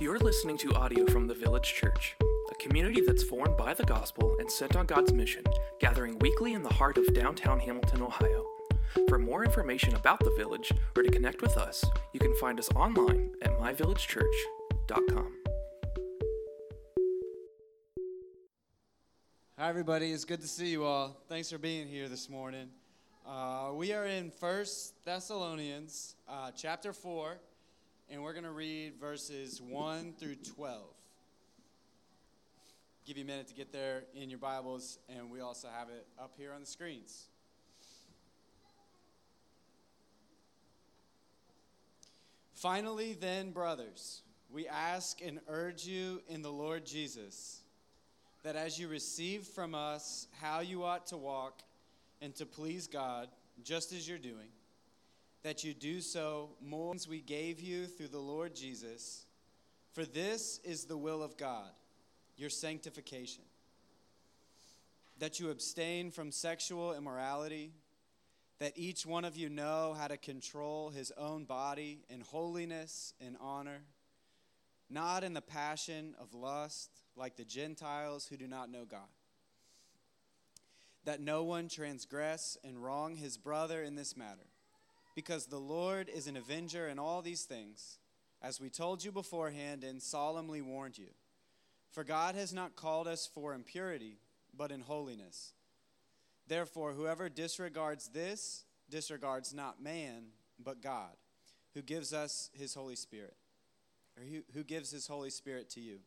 You're listening to audio from the Village Church, a community that's formed by the gospel and sent on God's mission, gathering weekly in the heart of downtown Hamilton, Ohio. For more information about the village or to connect with us, you can find us online at myvillagechurch.com. Hi, everybody. It's good to see you all. Thanks for being here this morning. Uh, we are in First Thessalonians, uh, chapter 4, and we're going to read verses 1 through 12. Give you a minute to get there in your Bibles, and we also have it up here on the screens. Finally, then, brothers, we ask and urge you in the Lord Jesus that as you receive from us how you ought to walk and to please God, just as you're doing, that you do so more we gave you through the Lord Jesus. For this is the will of God, your sanctification, that you abstain from sexual immorality, that each one of you know how to control his own body in holiness and honor, not in the passion of lust like the Gentiles who do not know God. That no one transgress and wrong his brother in this matter, because the Lord is an avenger in all these things, as we told you beforehand and solemnly warned you. For God has not called us for impurity, but in holiness. Therefore, whoever disregards this disregards not man, but God, who gives us his Holy Spirit, or who, gives his Holy Spirit to you.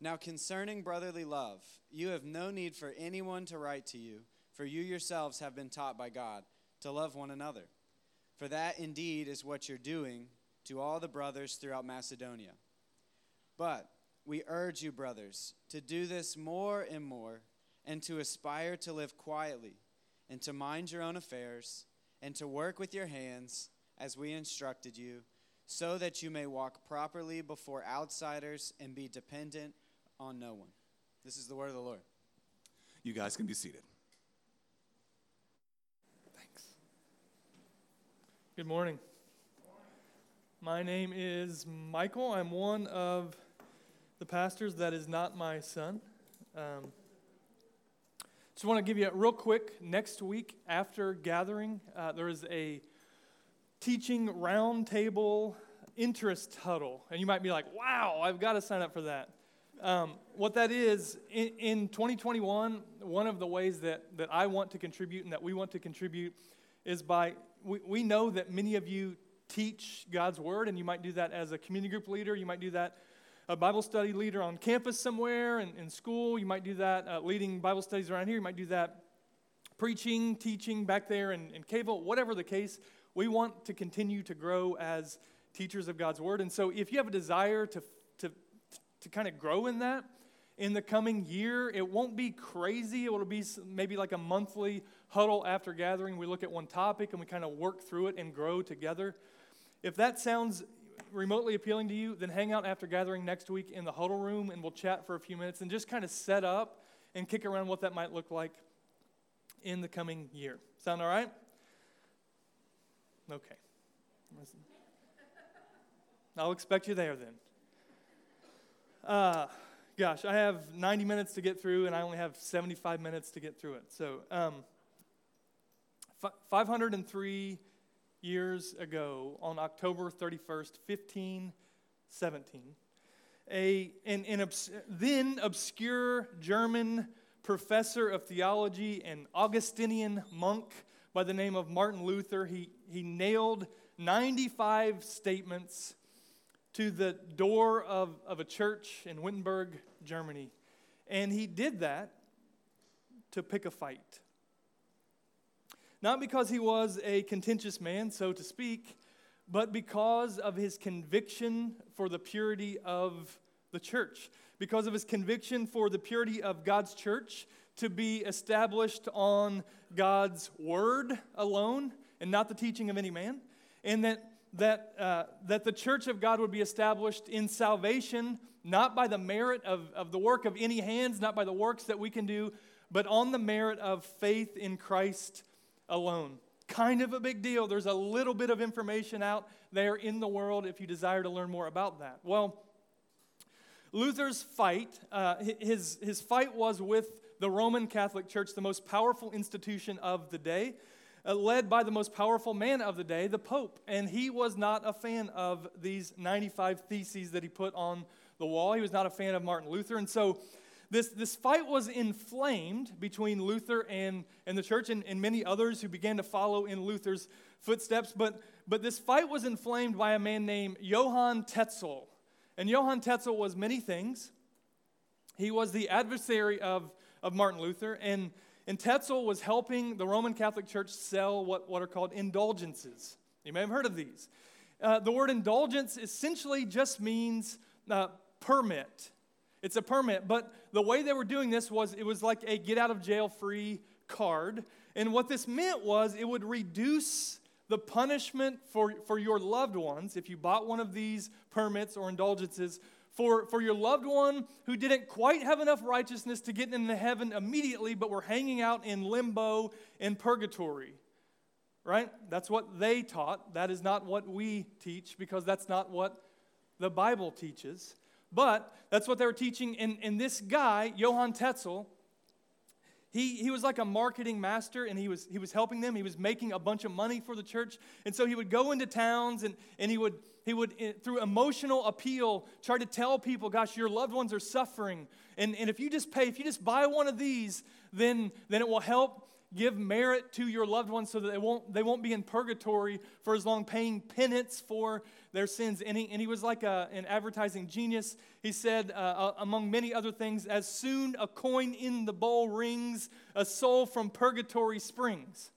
Now, concerning brotherly love, you have no need for anyone to write to you, for you yourselves have been taught by God to love one another. For that indeed is what you're doing to all the brothers throughout Macedonia. But we urge you, brothers, to do this more and more and to aspire to live quietly, and to mind your own affairs, and to work with your hands as we instructed you, so that you may walk properly before outsiders and be dependent on no one. This is the word of the Lord. You guys can be seated. Good morning. My name is Michael. I'm one of the pastors that is not my son. Um, just want to give you a real quick next week after gathering, uh, there is a teaching roundtable interest huddle. And you might be like, wow, I've got to sign up for that. Um, what that is, in, in 2021, one of the ways that, that I want to contribute and that we want to contribute is by, we, we know that many of you teach God's word, and you might do that as a community group leader, you might do that a Bible study leader on campus somewhere in, in school. You might do that uh, leading Bible studies around here. You might do that preaching, teaching back there in, in Cavell, whatever the case. We want to continue to grow as teachers of God's Word. And so if you have a desire to, to, to kind of grow in that in the coming year, it won't be crazy. It will be maybe like a monthly huddle after gathering. We look at one topic and we kind of work through it and grow together. If that sounds remotely appealing to you, then hang out after gathering next week in the huddle room and we'll chat for a few minutes and just kind of set up and kick around what that might look like in the coming year. Sound all right? Okay. I'll expect you there then. Uh, gosh, I have 90 minutes to get through, and I only have 75 minutes to get through it. So, um, 503 years ago, on October 31st, 1517, a, an, an obs- then obscure German professor of theology and Augustinian monk by the name of Martin Luther, he, he nailed 95 statements to the door of, of a church in Wittenberg, Germany. And he did that to pick a fight. Not because he was a contentious man, so to speak, but because of his conviction for the purity of the church. Because of his conviction for the purity of God's church to be established on God's word alone and not the teaching of any man. And that, that, uh, that the church of God would be established in salvation, not by the merit of, of the work of any hands, not by the works that we can do, but on the merit of faith in Christ alone. Kind of a big deal. There's a little bit of information out there in the world if you desire to learn more about that. Well, Luther's fight, uh, his, his fight was with the Roman Catholic Church, the most powerful institution of the day, uh, led by the most powerful man of the day, the Pope. And he was not a fan of these 95 theses that he put on the wall. He was not a fan of Martin Luther. And so this, this fight was inflamed between Luther and, and the church and, and many others who began to follow in Luther's footsteps. But, but this fight was inflamed by a man named Johann Tetzel. And Johann Tetzel was many things. He was the adversary of, of Martin Luther, and, and Tetzel was helping the Roman Catholic Church sell what, what are called indulgences. You may have heard of these. Uh, the word indulgence essentially just means uh, permit. It's a permit, but the way they were doing this was it was like a get out of jail free card. And what this meant was it would reduce the punishment for, for your loved ones if you bought one of these permits or indulgences for, for your loved one who didn't quite have enough righteousness to get into heaven immediately, but were hanging out in limbo in purgatory. Right? That's what they taught. That is not what we teach because that's not what the Bible teaches. But that's what they were teaching. And, and this guy, Johann Tetzel, he, he was like a marketing master and he was, he was helping them. He was making a bunch of money for the church. And so he would go into towns and, and he would, he would eh, through emotional appeal, try to tell people, gosh, your loved ones are suffering. And, and if you just pay, if you just buy one of these, then, then it will help give merit to your loved ones so that they won't, they won't be in purgatory for as long paying penance for their sins. And he, and he was like a, an advertising genius. He said, uh, uh, among many other things, as soon a coin in the bowl rings, a soul from purgatory springs.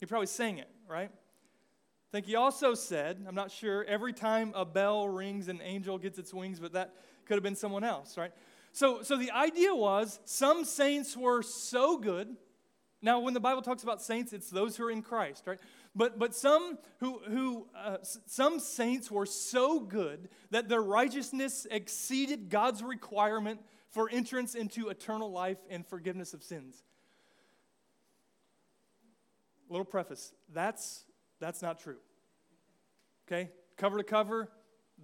He probably sang it, right? I think he also said, I'm not sure, every time a bell rings, an angel gets its wings, but that could have been someone else, right? So, so the idea was some saints were so good. Now, when the Bible talks about saints, it's those who are in Christ, right? But, but some, who, who, uh, some saints were so good that their righteousness exceeded God's requirement for entrance into eternal life and forgiveness of sins. Little preface that's, that's not true. Okay? Cover to cover,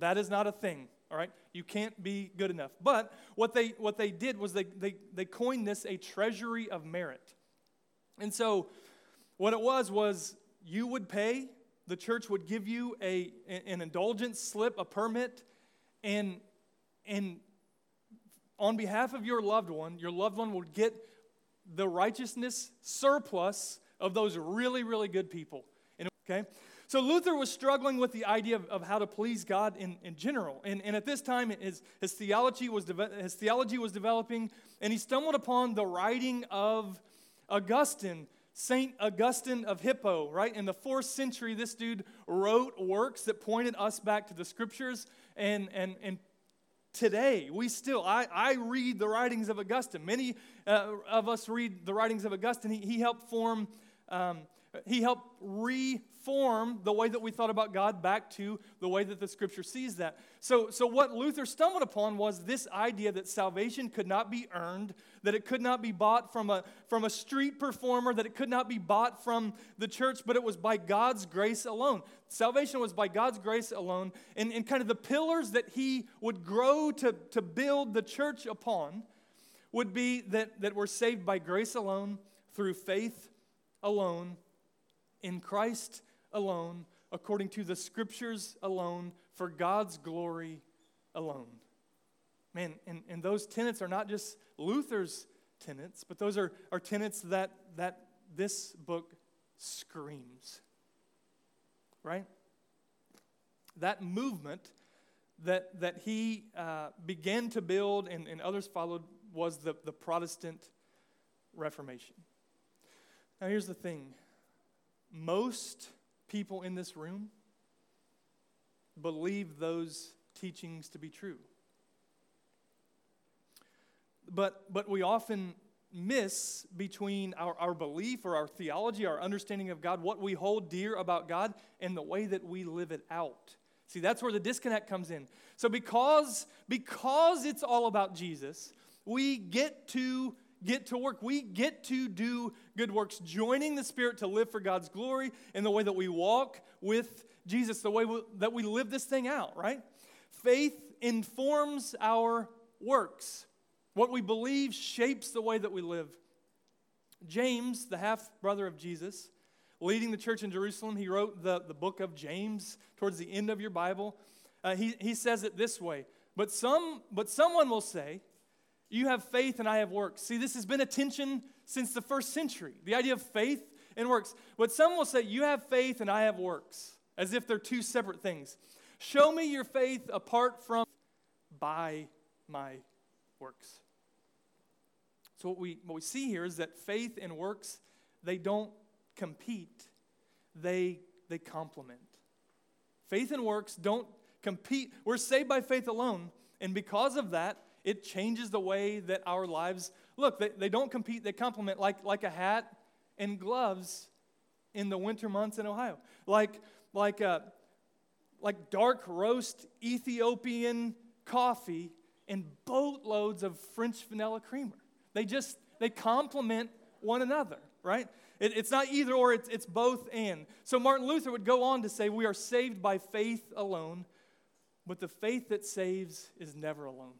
that is not a thing. All right? You can't be good enough. But what they, what they did was they, they, they coined this a treasury of merit. And so what it was was you would pay, the church would give you a, an indulgence slip, a permit, and, and on behalf of your loved one, your loved one would get the righteousness surplus of those really, really good people. Okay? So Luther was struggling with the idea of, of how to please God in, in general. And, and at this time, his, his, theology was de- his theology was developing, and he stumbled upon the writing of Augustine Saint Augustine of Hippo, right? In the fourth century, this dude wrote works that pointed us back to the scriptures. And, and, and today, we still, I, I read the writings of Augustine. Many uh, of us read the writings of Augustine. He, he helped form, um, he helped reform the way that we thought about God back to the way that the scripture sees that. So, so what Luther stumbled upon was this idea that salvation could not be earned, that it could not be bought from a, from a street performer, that it could not be bought from the church, but it was by God's grace alone. Salvation was by God's grace alone. And, and kind of the pillars that he would grow to, to build the church upon would be that, that we're saved by grace alone, through faith alone, in Christ alone, according to the scriptures alone, for God's glory alone. Man, and, and those tenets are not just Luther's tenets, but those are, are tenets that, that this book screams. Right? That movement that, that he uh, began to build and, and others followed was the, the Protestant Reformation. Now, here's the thing most people in this room believe those teachings to be true. But, but we often miss between our, our belief or our theology, our understanding of God, what we hold dear about God, and the way that we live it out. See, that's where the disconnect comes in. So because, because it's all about Jesus, we get to get to work. We get to do good works, joining the Spirit to live for God's glory in the way that we walk with Jesus, the way we, that we live this thing out, right? faith informs our works. What we believe shapes the way that we live. James, the half brother of Jesus, leading the church in Jerusalem, he wrote the, the book of James towards the end of your Bible. Uh, he, he says it this way but, some, but someone will say, You have faith and I have works. See, this has been a tension since the first century the idea of faith and works. But some will say, You have faith and I have works, as if they're two separate things. Show me your faith apart from by my works. So what we what we see here is that faith and works they don't compete. They they complement. Faith and works don't compete. We're saved by faith alone, and because of that, it changes the way that our lives look. They, they don't compete, they complement like, like a hat and gloves in the winter months in Ohio. Like, like, a, uh, like dark roast Ethiopian coffee and boatloads of French vanilla creamer. They just, they complement one another, right? It, it's not either or, it's, it's both and. So Martin Luther would go on to say, We are saved by faith alone, but the faith that saves is never alone.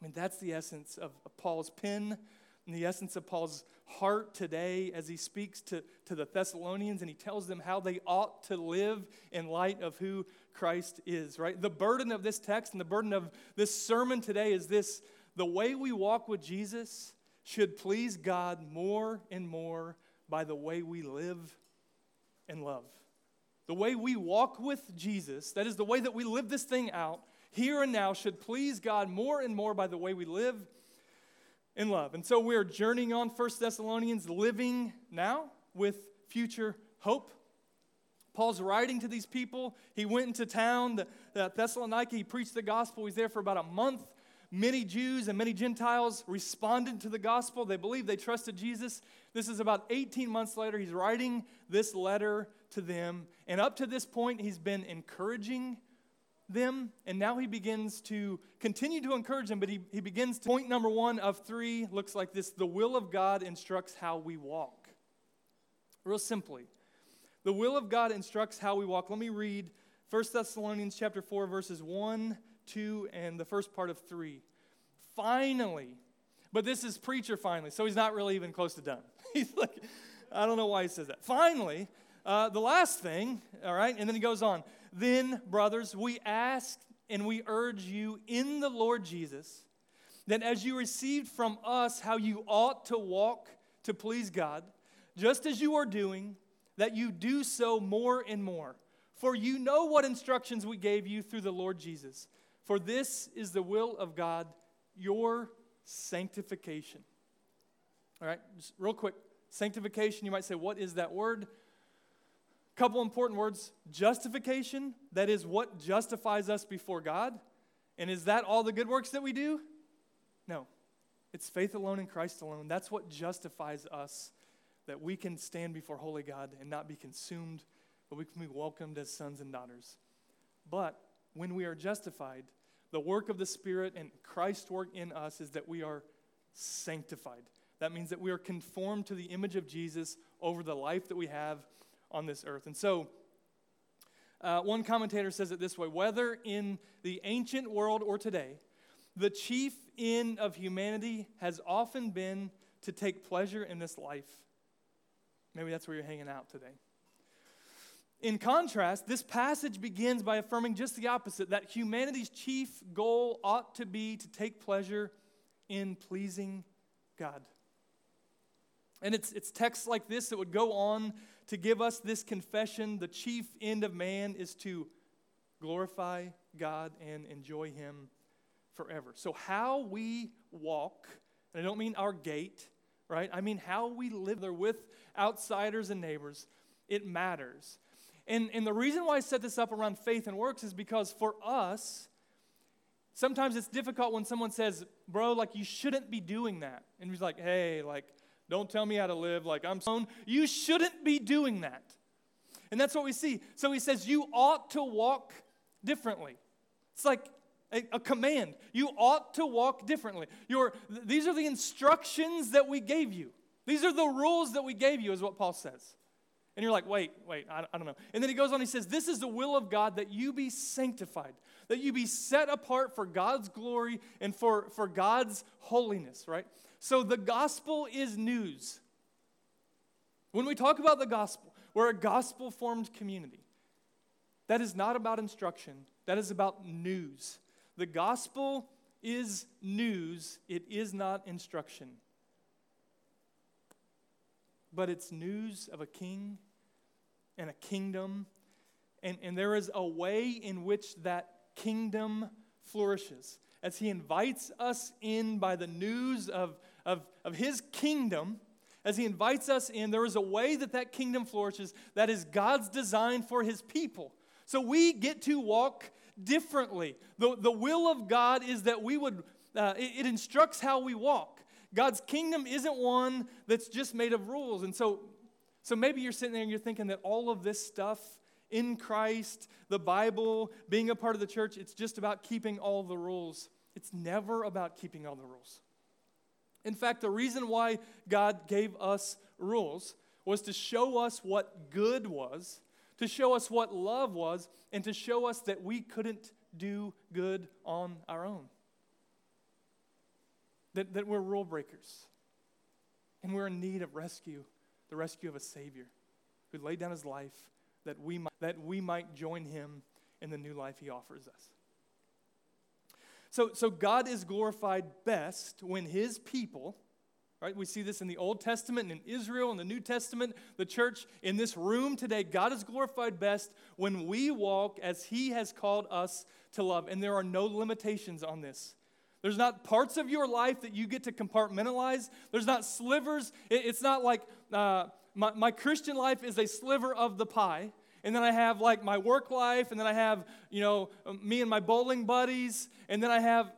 I mean, that's the essence of, of Paul's pen and the essence of Paul's heart today as he speaks to, to the Thessalonians and he tells them how they ought to live in light of who Christ is, right? The burden of this text and the burden of this sermon today is this the way we walk with Jesus should please God more and more by the way we live and love. The way we walk with Jesus, that is the way that we live this thing out here and now, should please God more and more by the way we live in love. And so we're journeying on First Thessalonians, living now with future hope. Paul's writing to these people. He went into town, the, the Thessalonica, he preached the gospel. He's there for about a month. Many Jews and many Gentiles responded to the gospel. They believed, they trusted Jesus. This is about 18 months later. He's writing this letter to them. And up to this point, he's been encouraging them. And now he begins to continue to encourage them, but he, he begins to. Point number one of three looks like this the will of God instructs how we walk. Real simply, the will of God instructs how we walk. Let me read 1 Thessalonians chapter 4, verses 1, 2, and the first part of 3. Finally, but this is preacher finally, so he's not really even close to done. he's like, I don't know why he says that. Finally, uh, the last thing, all right, and then he goes on. Then, brothers, we ask and we urge you in the Lord Jesus that as you received from us how you ought to walk to please God, just as you are doing, that you do so more and more. For you know what instructions we gave you through the Lord Jesus. For this is the will of God, your sanctification. All right, real quick. Sanctification, you might say, what is that word? Couple important words justification, that is what justifies us before God. And is that all the good works that we do? No. It's faith alone in Christ alone. That's what justifies us, that we can stand before holy God and not be consumed, but we can be welcomed as sons and daughters. But when we are justified, the work of the Spirit and Christ's work in us is that we are sanctified. That means that we are conformed to the image of Jesus over the life that we have on this earth. And so, uh, one commentator says it this way whether in the ancient world or today, the chief end of humanity has often been to take pleasure in this life. Maybe that's where you're hanging out today. In contrast, this passage begins by affirming just the opposite that humanity's chief goal ought to be to take pleasure in pleasing God. And it's, it's texts like this that would go on to give us this confession the chief end of man is to glorify God and enjoy Him forever. So, how we walk, and I don't mean our gait, right? I mean how we live there with outsiders and neighbors, it matters. And, and the reason why I set this up around faith and works is because for us, sometimes it's difficult when someone says, bro, like you shouldn't be doing that. And he's like, hey, like, don't tell me how to live like I'm sown. You shouldn't be doing that. And that's what we see. So he says, You ought to walk differently. It's like a, a command. You ought to walk differently. Your, these are the instructions that we gave you. These are the rules that we gave you, is what Paul says. And you're like, wait, wait, I, I don't know. And then he goes on, he says, This is the will of God that you be sanctified, that you be set apart for God's glory and for, for God's holiness, right? So the gospel is news. When we talk about the gospel, we're a gospel formed community. That is not about instruction, that is about news. The gospel is news, it is not instruction. But it's news of a king and a kingdom, and, and there is a way in which that kingdom flourishes. As he invites us in by the news of, of, of his kingdom, as he invites us in, there is a way that that kingdom flourishes that is God's design for his people. So we get to walk differently. The, the will of God is that we would, uh, it, it instructs how we walk. God's kingdom isn't one that's just made of rules. And so, so maybe you're sitting there and you're thinking that all of this stuff in Christ, the Bible, being a part of the church, it's just about keeping all the rules. It's never about keeping all the rules. In fact, the reason why God gave us rules was to show us what good was to show us what love was, and to show us that we couldn't do good on our own. That, that we're rule breakers. And we're in need of rescue, the rescue of a Savior who laid down his life that we might, that we might join him in the new life he offers us. So, so God is glorified best when his people Right? We see this in the Old Testament and in Israel in the New Testament, the church in this room today. God is glorified best when we walk as He has called us to love. And there are no limitations on this. There's not parts of your life that you get to compartmentalize. There's not slivers. It's not like uh, my, my Christian life is a sliver of the pie. And then I have like my work life, and then I have, you know, me and my bowling buddies, and then I have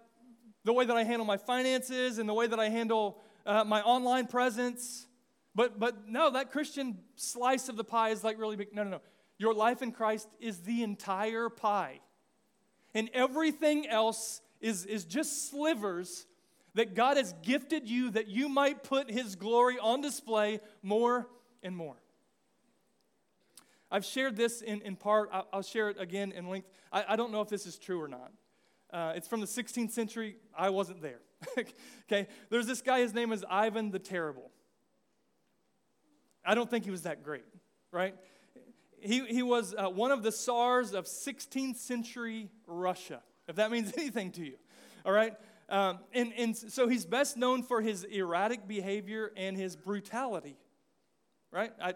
the way that I handle my finances and the way that I handle uh, my online presence. But, but no, that Christian slice of the pie is like really big. No, no, no. Your life in Christ is the entire pie. And everything else is, is just slivers that God has gifted you that you might put His glory on display more and more. I've shared this in, in part, I'll share it again in length. I, I don't know if this is true or not. Uh, it's from the 16th century. I wasn't there. okay, there's this guy, his name is Ivan the Terrible. I don't think he was that great, right? He, he was uh, one of the Tsars of 16th century Russia, if that means anything to you, all right? Um, and, and so he's best known for his erratic behavior and his brutality, right? I,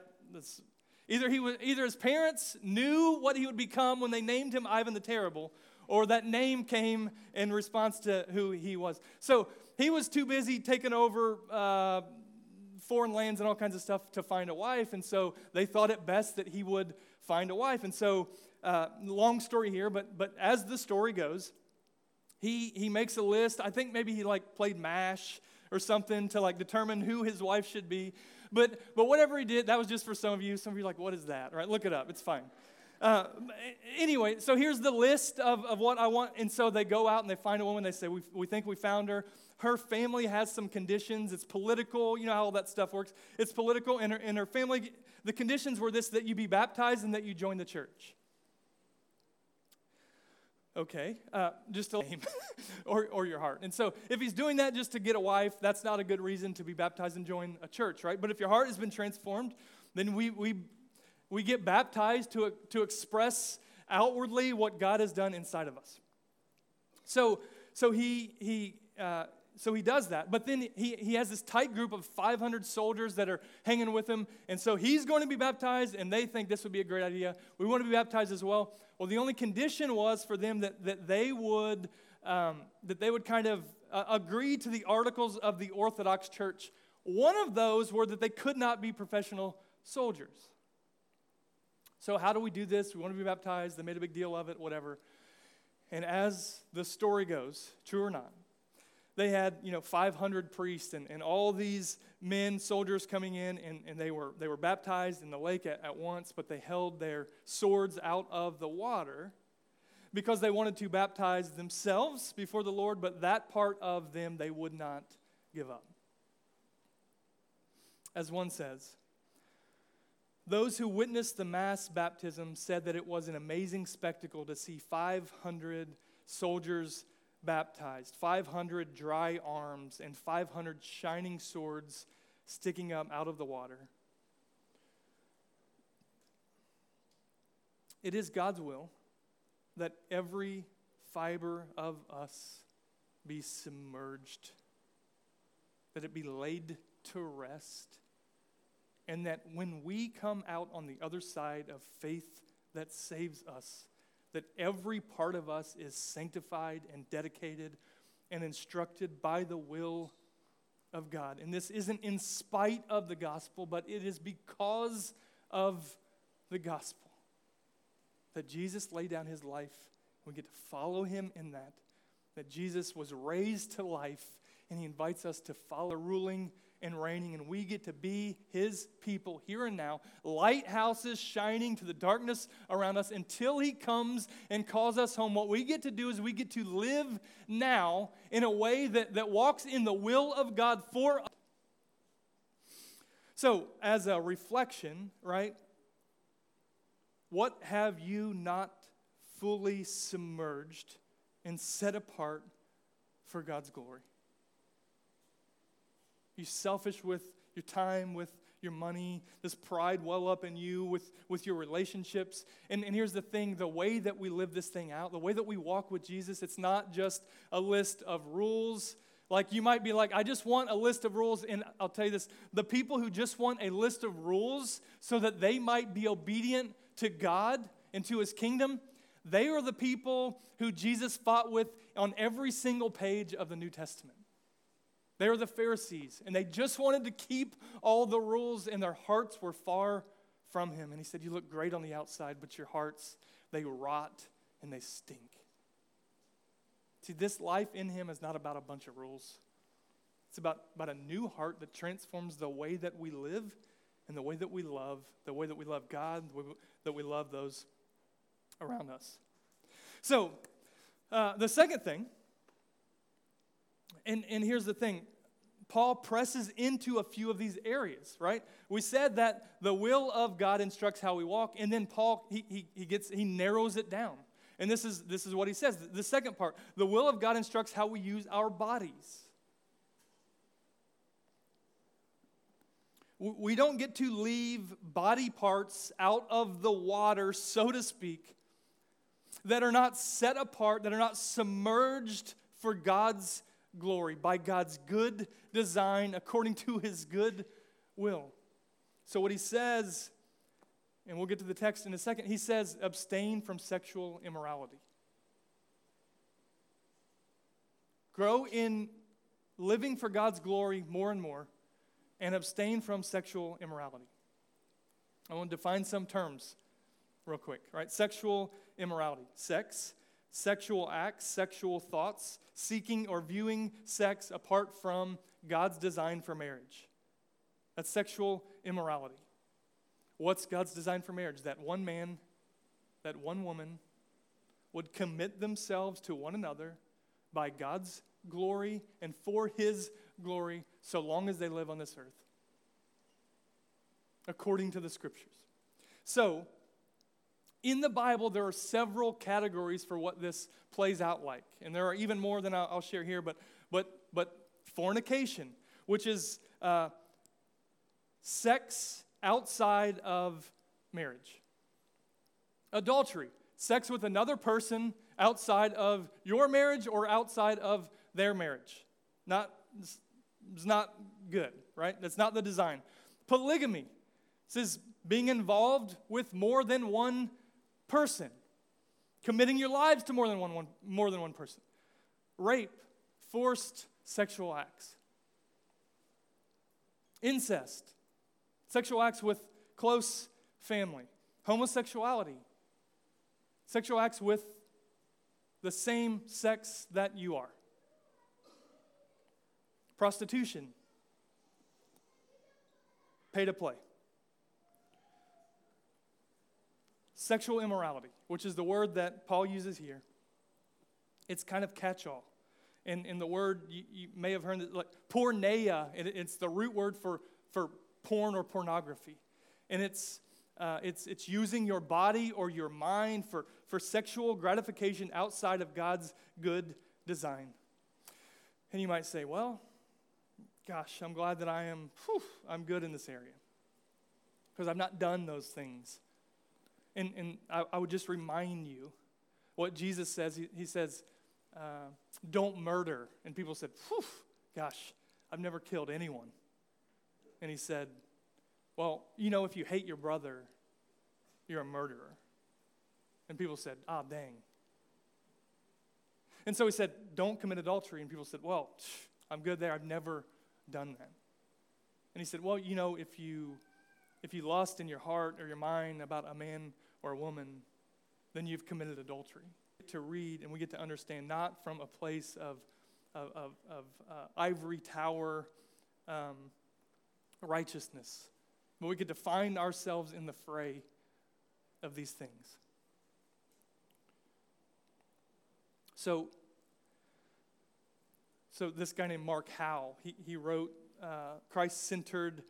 either, he was, either his parents knew what he would become when they named him Ivan the Terrible, or that name came in response to who he was. So he was too busy taking over uh, foreign lands and all kinds of stuff to find a wife, and so they thought it best that he would find a wife. And so, uh, long story here, but but as the story goes, he he makes a list. I think maybe he like played mash or something to like determine who his wife should be. But but whatever he did, that was just for some of you. Some of you like, what is that? Right? Look it up. It's fine. Uh, anyway, so here's the list of, of what I want. And so they go out and they find a woman. They say, we, we think we found her. Her family has some conditions. It's political. You know how all that stuff works. It's political. And her, and her family, the conditions were this that you be baptized and that you join the church. Okay, uh, just a or, or your heart. And so, if he's doing that just to get a wife, that's not a good reason to be baptized and join a church, right? But if your heart has been transformed, then we, we we get baptized to, to express outwardly what God has done inside of us. So, so he, he, uh, so he does that. But then he, he has this tight group of 500 soldiers that are hanging with him. And so he's going to be baptized, and they think this would be a great idea. We want to be baptized as well. Well, the only condition was for them that, that they would um, that they would kind of uh, agree to the articles of the Orthodox Church. One of those were that they could not be professional soldiers. So, how do we do this? We want to be baptized. They made a big deal of it, whatever. And as the story goes, true or not, they had, you know, 500 priests and, and all these men, soldiers coming in, and, and they, were, they were baptized in the lake at, at once, but they held their swords out of the water because they wanted to baptize themselves before the Lord, but that part of them they would not give up. As one says, Those who witnessed the mass baptism said that it was an amazing spectacle to see 500 soldiers baptized, 500 dry arms, and 500 shining swords sticking up out of the water. It is God's will that every fiber of us be submerged, that it be laid to rest, and that when we come out on the other side of faith that saves us, that every part of us is sanctified and dedicated and instructed by the will of God. And this isn't in spite of the gospel, but it is because of the gospel that Jesus laid down his life. We get to follow him in that. That Jesus was raised to life, and he invites us to follow ruling and reigning, and we get to be his people here and now, lighthouses shining to the darkness around us until he comes and calls us home. What we get to do is we get to live now in a way that, that walks in the will of God for us. So, as a reflection, right, what have you not fully submerged and set apart for God's glory? You selfish with your time, with your money, this pride well up in you with, with your relationships. And, and here's the thing the way that we live this thing out, the way that we walk with Jesus, it's not just a list of rules. Like you might be like, I just want a list of rules. And I'll tell you this the people who just want a list of rules so that they might be obedient to God and to his kingdom, they are the people who Jesus fought with on every single page of the New Testament. They were the Pharisees, and they just wanted to keep all the rules, and their hearts were far from him. And he said, You look great on the outside, but your hearts, they rot and they stink. See, this life in him is not about a bunch of rules. It's about, about a new heart that transforms the way that we live and the way that we love, the way that we love God, the way that we love those around us. So, uh, the second thing, and, and here's the thing Paul presses into a few of these areas, right? We said that the will of God instructs how we walk, and then Paul he, he, he gets he narrows it down. And this is this is what he says. The second part, the will of God instructs how we use our bodies. We don't get to leave body parts out of the water, so to speak, that are not set apart, that are not submerged for God's glory by God's good design according to his good will. So, what he says, and we'll get to the text in a second, he says, abstain from sexual immorality. Grow in living for God's glory more and more, and abstain from sexual immorality. I want to define some terms real quick, right? Sexual immorality. Sex sexual acts, sexual thoughts, seeking or viewing sex apart from God's design for marriage. That's sexual immorality. What's God's design for marriage? That one man, that one woman would commit themselves to one another by God's glory and for His glory so long as they live on this earth, according to the scriptures. So, in the Bible, there are several categories for what this plays out like. And there are even more than I'll, share here, but, but, but fornication, which is uh, sex outside of marriage. Adultery, sex with another person outside of your marriage or outside of their marriage. Not, it's not good, right? That's not the design. Polygamy, this is being involved with more than one person, committing your lives to more than one, one, more than one person, rape, forced sexual acts, incest, sexual acts with close family, homosexuality, sexual acts with the same sex that you are, prostitution, pay to play. Sexual immorality, which is the word that Paul uses here, it's kind of catch all. And, and the word, you, you may have heard it like porneia, it, it's the root word for, for porn or pornography. And it's, Uh, it's, it's using your body or your mind for, for sexual gratification outside of God's good design. And you might say, well, gosh, I'm glad that I am, whew, I'm good in this area because I've not done those things. And, and I, I would just remind you what Jesus says. He, he says, uh, don't murder. And people said, gosh, I've never killed anyone. And he said, well, you know, if you hate your brother, you're a murderer. And people said, ah, dang. And so he said, don't commit adultery. And people said, well, I'm good there. I've never done that. And he said, well, you know, if you if you lust in your heart or your mind about a man or a woman, then you've committed adultery. To read and we get to understand not from a place of, of, of, of uh, ivory tower um, righteousness, but we get to find ourselves in the fray of these things. So, so this guy named Mark Howell, he, he wrote uh, Christ centered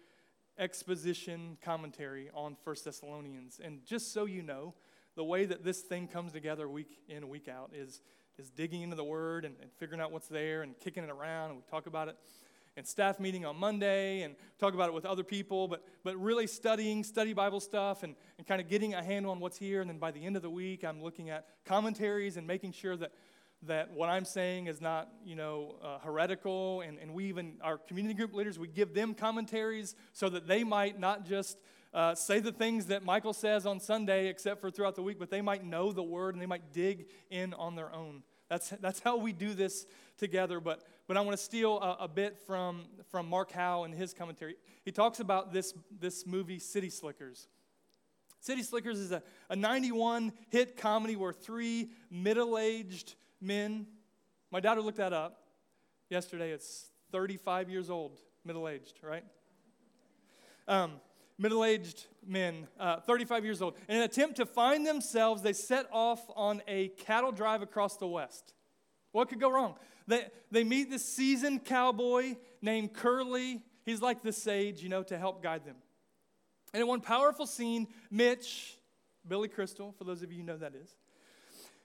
exposition commentary on First Thessalonians. And just so you know, the way that this thing comes together week in, week out is, is digging into the Word and, and figuring out what's there and kicking it around. And we talk about it in staff meeting on Monday and talk about it with other people, but, but really studying, study Bible stuff and, and kind of getting a handle on what's here. And then by the end of the week, I'm looking at commentaries and making sure that that what I'm saying is not, you know, uh, heretical. And, and we even, our community group leaders, we give them commentaries so that they might not just uh, say the things that Michael says on Sunday, except for throughout the week, but they might know the word and they might dig in on their own. That's, that's how we do this together. But, but I want to steal a, a bit from, from Mark Howell in his commentary. He talks about this, this movie, City Slickers. City Slickers is a, a 91 hit comedy where three middle aged men. My daughter looked that up yesterday. It's 35 years old, middle aged, right? Um, middle aged men, uh, 35 years old. In an attempt to find themselves, they set off on a cattle drive across the West. What could go wrong? They, they meet this seasoned cowboy named Curly. He's like the sage, you know, to help guide them. And in one powerful scene, Mitch, Billy Crystal, for those of you who know that is,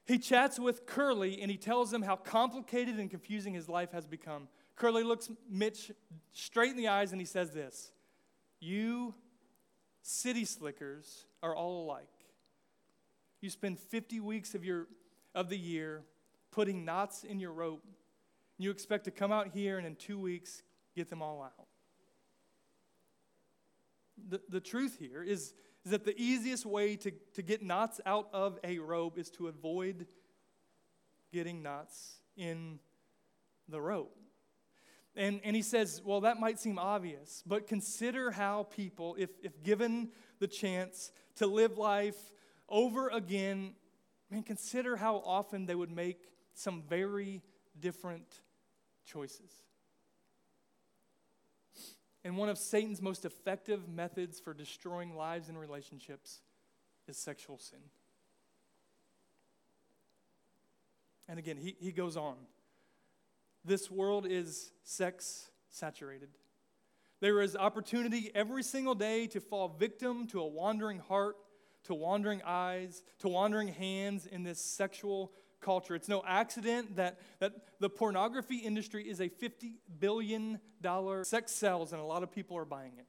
he chats with Curly and he tells him how complicated and confusing his life has become. Curly looks Mitch straight in the eyes and he says this You city slickers are all alike. You spend 50 weeks of, your, of the year putting knots in your rope. And you expect to come out here and in two weeks get them all out. The, the truth here is is that the easiest way to, to get knots out of a rope is to avoid getting knots in the rope. And, and he says, well, that might seem obvious, but consider how people, if, if given the chance to live life over again, man, consider how often they would make some very different choices. And one of Satan's most effective methods for destroying lives and relationships is sexual sin. And again, he, he goes on. This world is sex saturated. There is opportunity every single day to fall victim to a wandering heart, to wandering eyes, to wandering hands in this sexual culture. It's no accident that, that the pornography industry is a $50 billion sex sells, and a lot of people are buying it.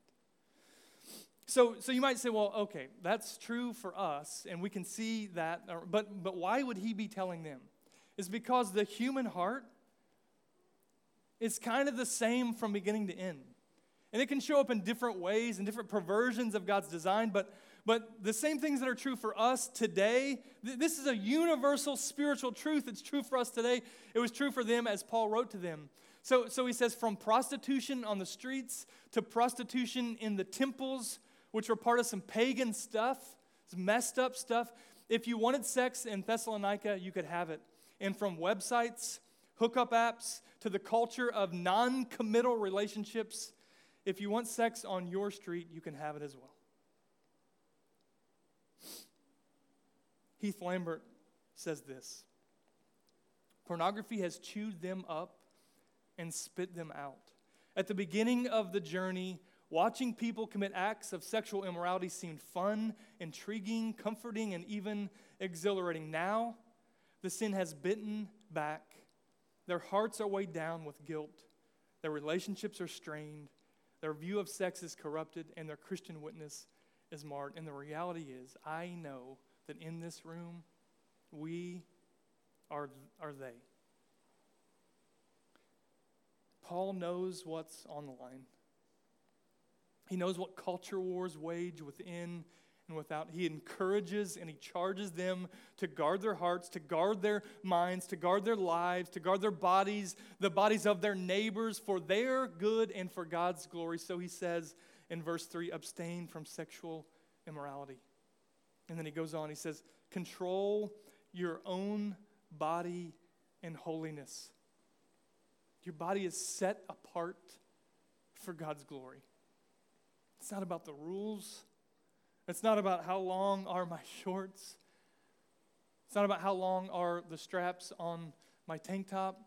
So, so you might say, well, okay, that's true for us, and we can see that, but, but why would he be telling them? It's because the human heart is kind of the same from beginning to end. And it can show up in different ways and different perversions of God's design, but but the same things that are true for us today, this is a universal spiritual truth. It's true for us today. It was true for them as Paul wrote to them. So, so he says, from prostitution on the streets to prostitution in the temples, which were part of some pagan stuff, messed up stuff. If you wanted sex in Thessalonica, you could have it. And from websites, hookup apps, to the culture of non committal relationships, if you want sex on your street, you can have it as well. Heath Lambert says this Pornography has chewed them up and spit them out. At the beginning of the journey, watching people commit acts of sexual immorality seemed fun, intriguing, comforting, and even exhilarating. Now, the sin has bitten back. Their hearts are weighed down with guilt. Their relationships are strained. Their view of sex is corrupted, and their Christian witness is marred. And the reality is, I know that in this room, we are, are they. Paul knows what's on the line. He knows what culture wars wage within and without. He encourages and he charges them to guard their hearts, to guard their minds, to guard their lives, to guard their bodies, the bodies of their neighbors for their good and for God's glory. So he says in verse 3 abstain from sexual immorality. And then he goes on, he says, control your own body in holiness. Your body is set apart for God's glory. It's not about the rules. It's not about how long are my shorts. It's not about how long are the straps on my tank top.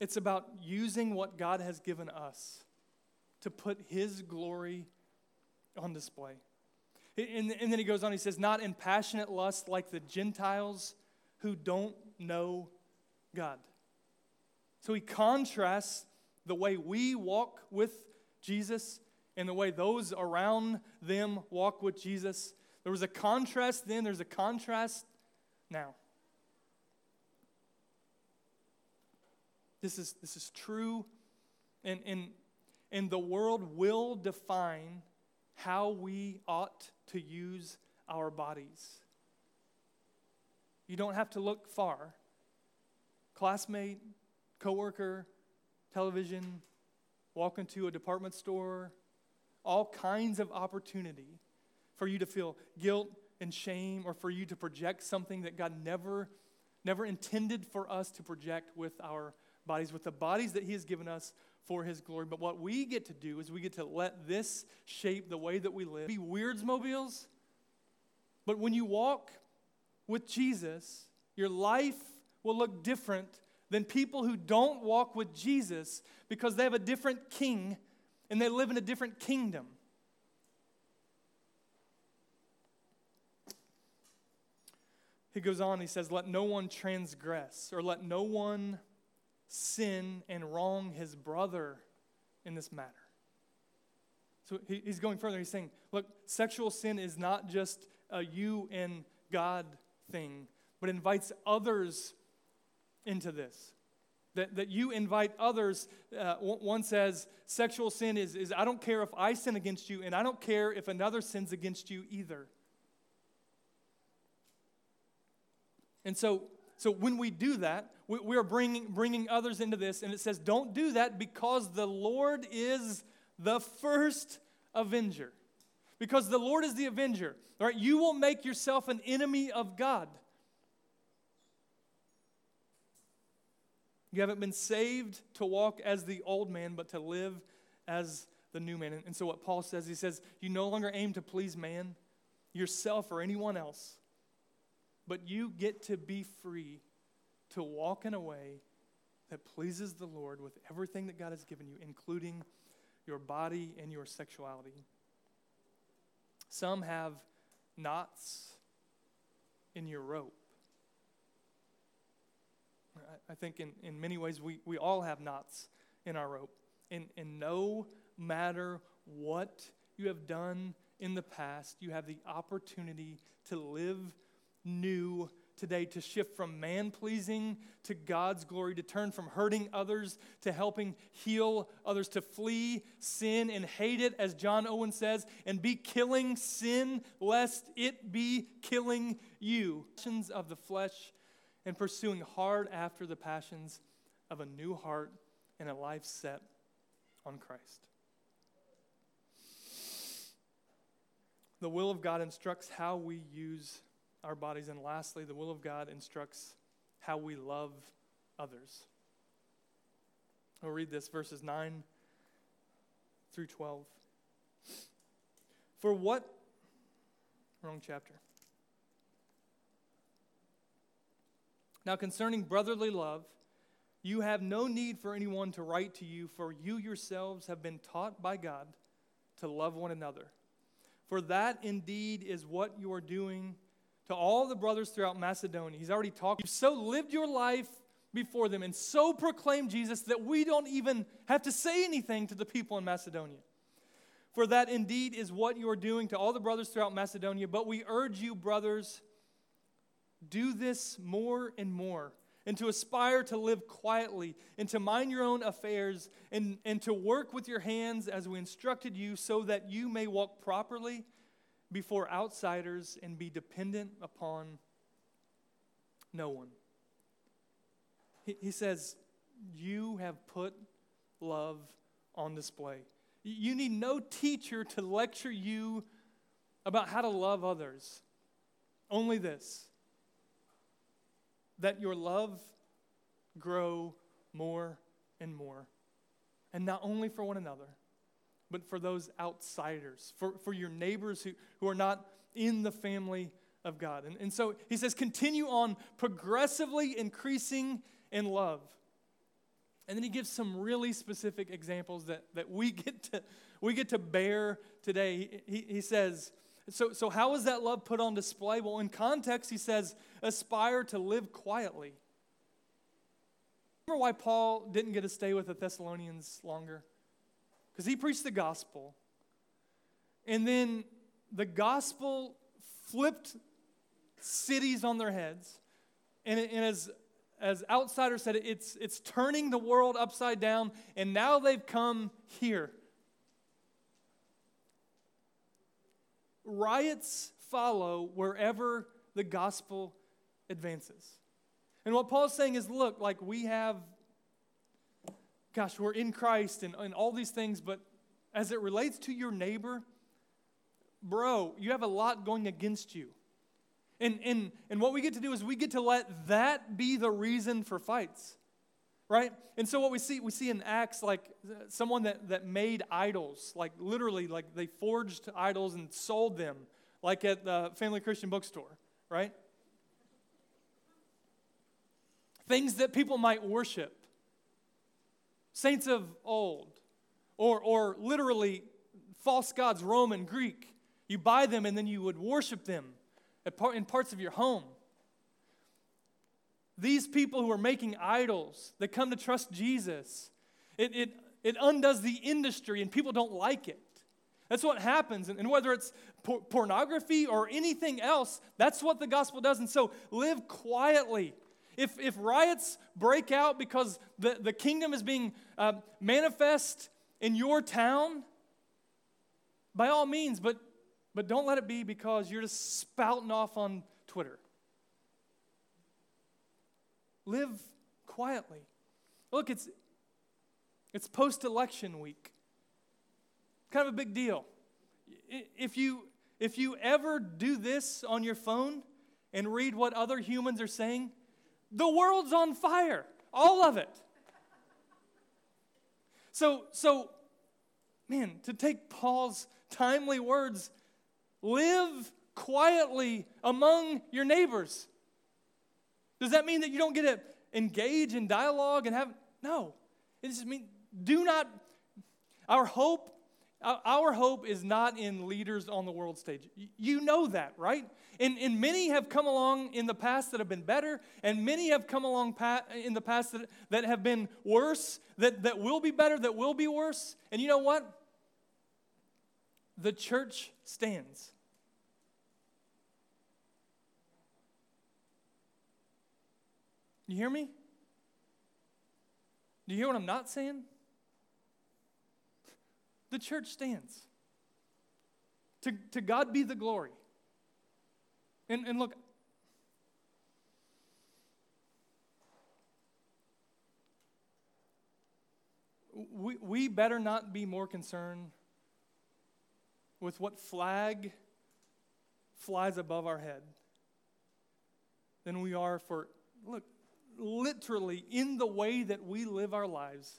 It's about using what God has given us to put His glory on display. And, and then he goes on, he says, Not in passionate lust like the Gentiles who don't know God. So he contrasts the way we walk with Jesus and the way those around them walk with Jesus. There was a contrast then, there's a contrast now. This is, this is true, and, and, and the world will define how we ought to use our bodies. You don't have to look far. Classmate, coworker, television, walk into a department store, all kinds of opportunity for you to feel guilt and shame or for you to project something that God never never intended for us to project with our bodies with the bodies that he has given us for his glory. But what we get to do is we get to let this shape the way that we live. Be weirdsmobiles, but when you walk with Jesus, your life will look different than people who don't walk with Jesus because they have a different king and they live in a different kingdom. He goes on, he says, Let no one transgress or let no one sin and wrong his brother in this matter. So he's going further. He's saying, Look, sexual sin is not just a you and God thing, but invites others into this. That, that you invite others. Uh, one says sexual sin is, is I don't care if I sin against you, and I don't care if another sins against you either. And so, so when we do that, we, we are bringing, bringing others into this, and it says, don't do that because the Lord is the first avenger. Because the Lord is the avenger. Right, you will make yourself an enemy of God. You haven't been saved to walk as the old man, but to live as the new man. And so, what Paul says, he says, You no longer aim to please man, yourself, or anyone else, but you get to be free to walk in a way that pleases the Lord with everything that God has given you, including your body and your sexuality. Some have knots in your rope. I think in, in many ways we, we all have knots in our rope. And, and no matter what you have done in the past, you have the opportunity to live new today, to shift from man pleasing to God's glory, to turn from hurting others to helping heal others, to flee sin and hate it, as John Owen says, and be killing sin lest it be killing you. Passions of the flesh and pursuing hard after the passions of a new heart and a life set on Christ. The will of God instructs how we use our bodies. And lastly, the will of God instructs how we love others. I'll read this verses 9 through 12. For what, wrong chapter. Now, concerning brotherly love, You have no need for anyone to write to you, for you yourselves have been taught by God to love one another. For that indeed is what you are doing to all the brothers throughout Macedonia. He's already talked. You've so lived your life before them and so proclaimed Jesus that we don't even have to say anything to the people in Macedonia. For that indeed is what you are doing to all the brothers throughout Macedonia. But we urge you, brothers, do this more and more and to aspire to live quietly, and to mind your own affairs, and, and to work with your hands as we instructed you, so that you may walk properly before outsiders and be dependent upon no one. He, he says, You have put love on display. You need no teacher to lecture you about how to love others. Only this that your love grow more and more. And not only for one another, but for those outsiders, for, for your neighbors who, who are not in the family of God. And, and so he says, continue on progressively increasing in love. And then he gives some really specific examples that, that we, get to, we get to bear today. He, he says, so, so, how is that love put on display? Well, in context, he says, aspire to live quietly. Remember why Paul didn't get to stay with the Thessalonians longer? Because he preached the gospel. And then the gospel flipped cities on their heads. And, and as, as outsiders said, it's, it's turning the world upside down. And now they've come here. Riots follow wherever the gospel advances. And what Paul's saying is look, like we have, gosh, we're in Christ and, and all these things, but as it relates to your neighbor, bro, you have a lot going against you. And, and, and what we get to do is we get to let that be the reason for fights right? And so what we see we see in acts like someone that, that made idols like literally like they forged idols and sold them like at the family christian bookstore right? Things that people might worship saints of old or or literally false gods roman greek you buy them and then you would worship them in parts of your home these people who are making idols that come to trust Jesus, it, it, it undoes the industry and people don't like it. That's what happens. And whether it's por- pornography or anything else, that's what the gospel does. And so live quietly. If, if riots break out because the, the kingdom is being uh, manifest in your town, by all means, but, but don't let it be because you're just spouting off on Twitter. Live quietly. Look, it's, it's post election week. Kind of a big deal. If you, if you ever do this on your phone and read what other humans are saying, the world's on fire. All of it. So, so, man, to take Paul's timely words, live quietly among your neighbors. Does that mean that you don't get to engage in dialogue and have? No. It just means do not. Our hope, our hope is not in leaders on the world stage. You know that, right? And, and many have come along in the past that have been better, and many have come along in the past that, that have been worse, that, that will be better, that will be worse. And you know what? The church stands. You hear me? Do you hear what I'm not saying? The church stands. To, to God be the glory. And, and look, we, we better not be more concerned with what flag flies above our head than we are for, look, literally in the way that we live our lives.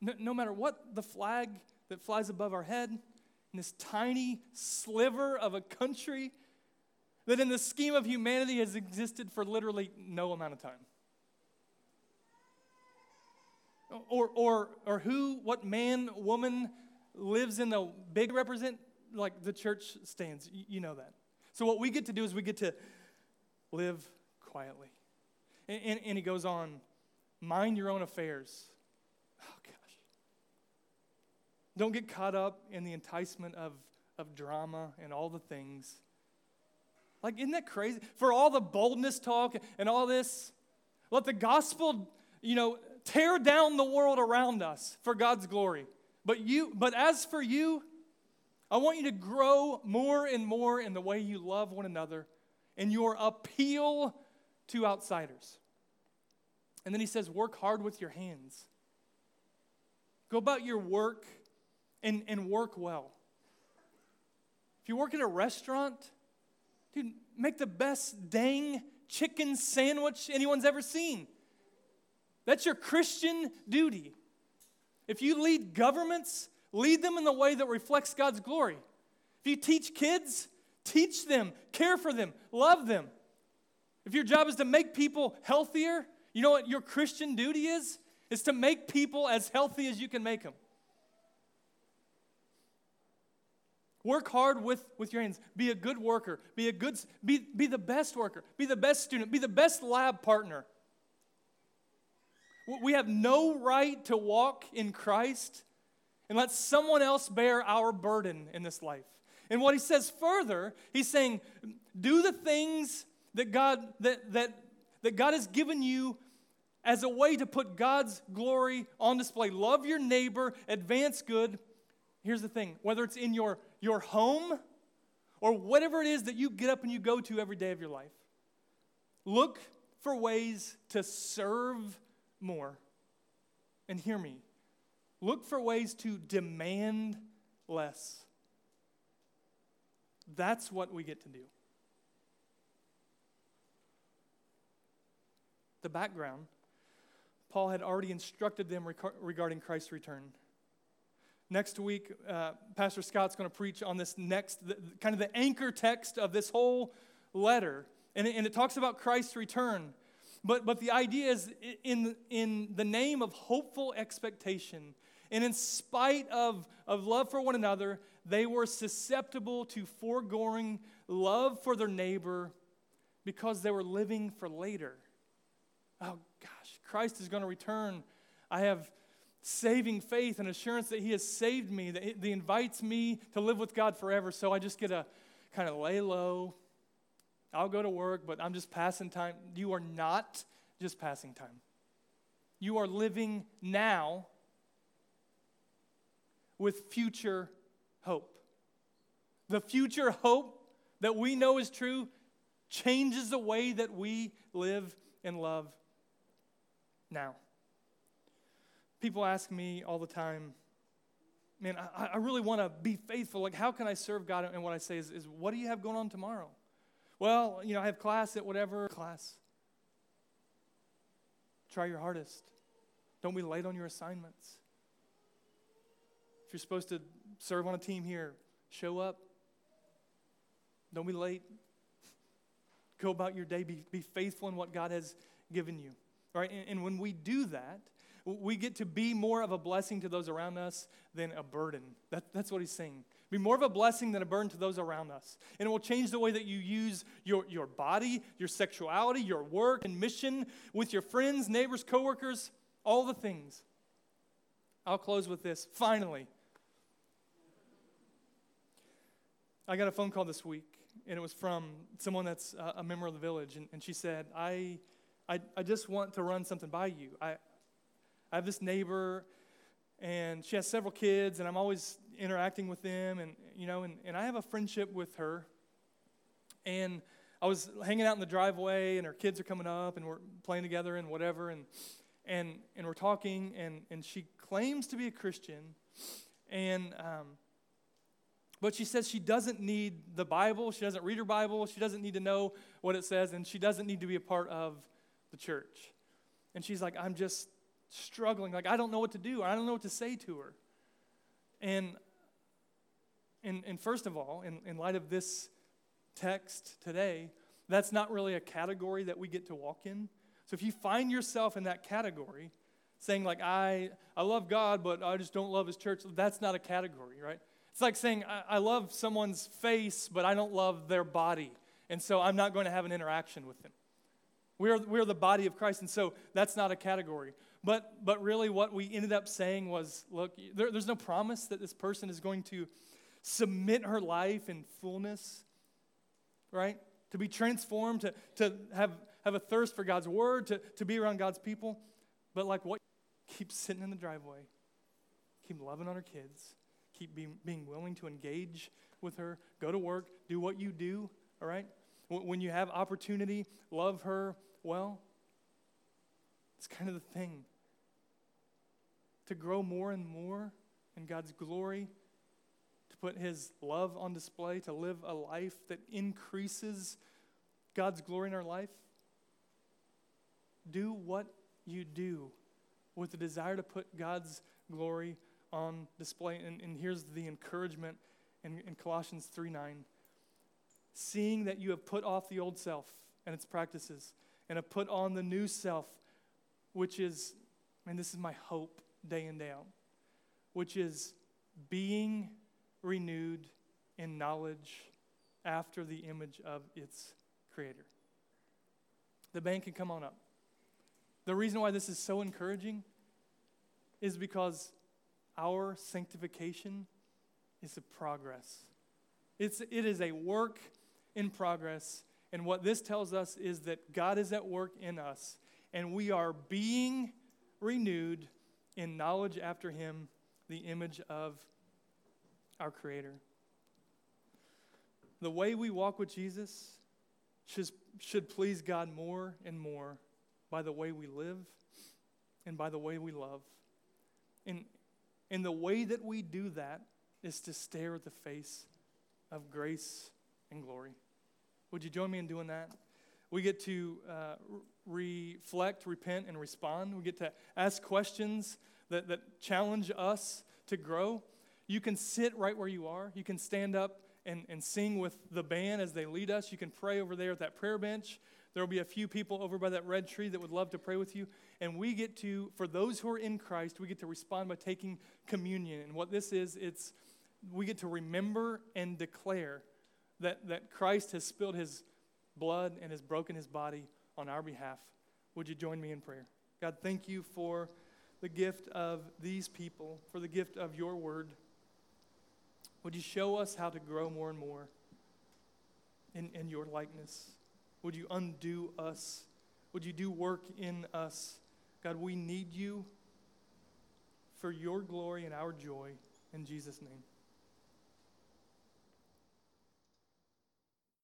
No, no, matter what the flag that flies above our head, in this tiny sliver of a country that, in the scheme of humanity, has existed for literally no amount of time. or, or, or who, what man, woman lives in the big represent, like the church stands. You, know that. So what we get to do is we get to live quietly. And, and, and he goes on, mind your own affairs. Oh. Don't get caught up in the enticement of, of drama and all the things. Like, isn't that crazy? For all the boldness talk and all this, let the gospel, you know, tear down the world around us for God's glory. But you, but as for you, I want you to grow more and more in the way you love one another and your appeal to outsiders. And then he says, work hard with your hands. Go about your work and, and work well. If you work at a restaurant, dude, make the best dang chicken sandwich anyone's ever seen. That's your Christian duty. If you lead governments, lead them in the way that reflects God's glory. If you teach kids, teach them, care for them, love them. If your job is to make people healthier, you know what your Christian duty is? Is to make people as healthy as you can make them. Work hard with, with your hands. Be a good worker. Be a good be, be the best worker. Be the best student. Be the best lab partner. We have no right to walk in Christ and let someone else bear our burden in this life. And what he says further, he's saying, do the things that God that that that God has given you as a way to put God's glory on display. Love your neighbor, advance good. Here's the thing, whether it's in your your home or whatever it is that you get up and you go to every day of your life. Look for ways to serve more. And hear me look for ways to demand less. That's what we get to do. The background Paul had already instructed them regarding Christ's return. Next week, uh, Pastor Scott's going to preach on this next, the, kind of the anchor text of this whole letter. And it, and it talks about Christ's return. But, but the idea is in, in the name of hopeful expectation, and in spite of, of love for one another, they were susceptible to foregoing love for their neighbor because they were living for later. Oh gosh, Christ is going to return. I have saving faith and assurance that He has saved me, that He invites me to live with God forever. So I just get to kind of lay low, I'll go to work, but I'm just passing time. You are not just passing time. You are living now with future hope. The future hope that we know is true changes the way that we live and love now. People ask me all the time, man, I, I really want to be faithful. Like, how can I serve God? And what I say is, is, what do you have going on tomorrow? Well, you know, I have class at whatever class. Try your hardest. Don't be late on your assignments. If you're supposed to serve on a team here, show up. Don't be late. Go about your day. Be, be faithful in what God has given you. Right? And, and when we do that, we get to be more of a blessing to those around us than a burden. That, that's what he's saying. Be more of a blessing than a burden to those around us. And it will change the way that you use your, your body, your sexuality, your work and mission with your friends, neighbors, coworkers, all the things. I'll close with this. Finally, I got a phone call this week, and it was from someone that's a member of the village. And, and she said, I, I, I just want to run something by you. I, I have this neighbor, and she has several kids, and I'm always interacting with them, and you know, and, and I have a friendship with her. And I was hanging out in the driveway, and her kids are coming up, and we're playing together and whatever, and and and we're talking, and and she claims to be a Christian, and um, but she says she doesn't need the Bible, she doesn't read her Bible, she doesn't need to know what it says, and she doesn't need to be a part of the church. And she's like, I'm just struggling, like I don't know what to do, I don't know what to say to her. And, and, and first of all, in, in light of this text today, that's not really a category that we get to walk in. So if you find yourself in that category, saying like I I love God, but I just don't love His church. That's not a category, right? It's like saying I, I love someone's face, but I don't love their body, and so I'm not going to have an interaction with them. We're, we're the body of Christ, and so that's not a category. But, but really, what we ended up saying was look, there, there's no promise that this person is going to submit her life in fullness, right? To be transformed, to, to have, have a thirst for God's word, to, to be around God's people. But like what? Keep sitting in the driveway, keep loving on her kids, keep being, being willing to engage with her, go to work, do what you do, all right? When you have opportunity, love her well. It's kind of the thing. To grow more and more in God's glory, to put His love on display, to live a life that increases God's glory in our life. Do what you do with the desire to put God's glory on display. And, and here's the encouragement in, in Colossians 3 9. Seeing that you have put off the old self and its practices and have put on the new self, which is, and this is my hope day in, day out, which is being renewed in knowledge after the image of its creator. The band can come on up. The reason why this is so encouraging is because our sanctification is a progress. It's, it is a work in progress and what this tells us is that God is at work in us, and we are being renewed in knowledge after Him, the image of our Creator. The way we walk with Jesus should, should please God more and more by the way we live and by the way we love. And, and the way that we do that is to stare at the face of grace and glory. Would you join me in doing that? We get to uh, reflect, repent, and respond. We get to ask questions that, that challenge us to grow. You can sit right where you are. You can stand up and, and sing with the band as they lead us. You can pray over there at that prayer bench. There will be a few people over by that red tree that would love to pray with you. And we get to, for those who are in Christ, we get to respond by taking communion. And what this is, it's we get to remember and declare that, that Christ has spilled his blood and has broken his body on our behalf. Would you join me in prayer? God, thank you for the gift of these people, for the gift of your word. Would you show us how to grow more and more in, in your likeness? Would you undo us? Would you do work in us? God, we need you for your glory and our joy. In Jesus' name.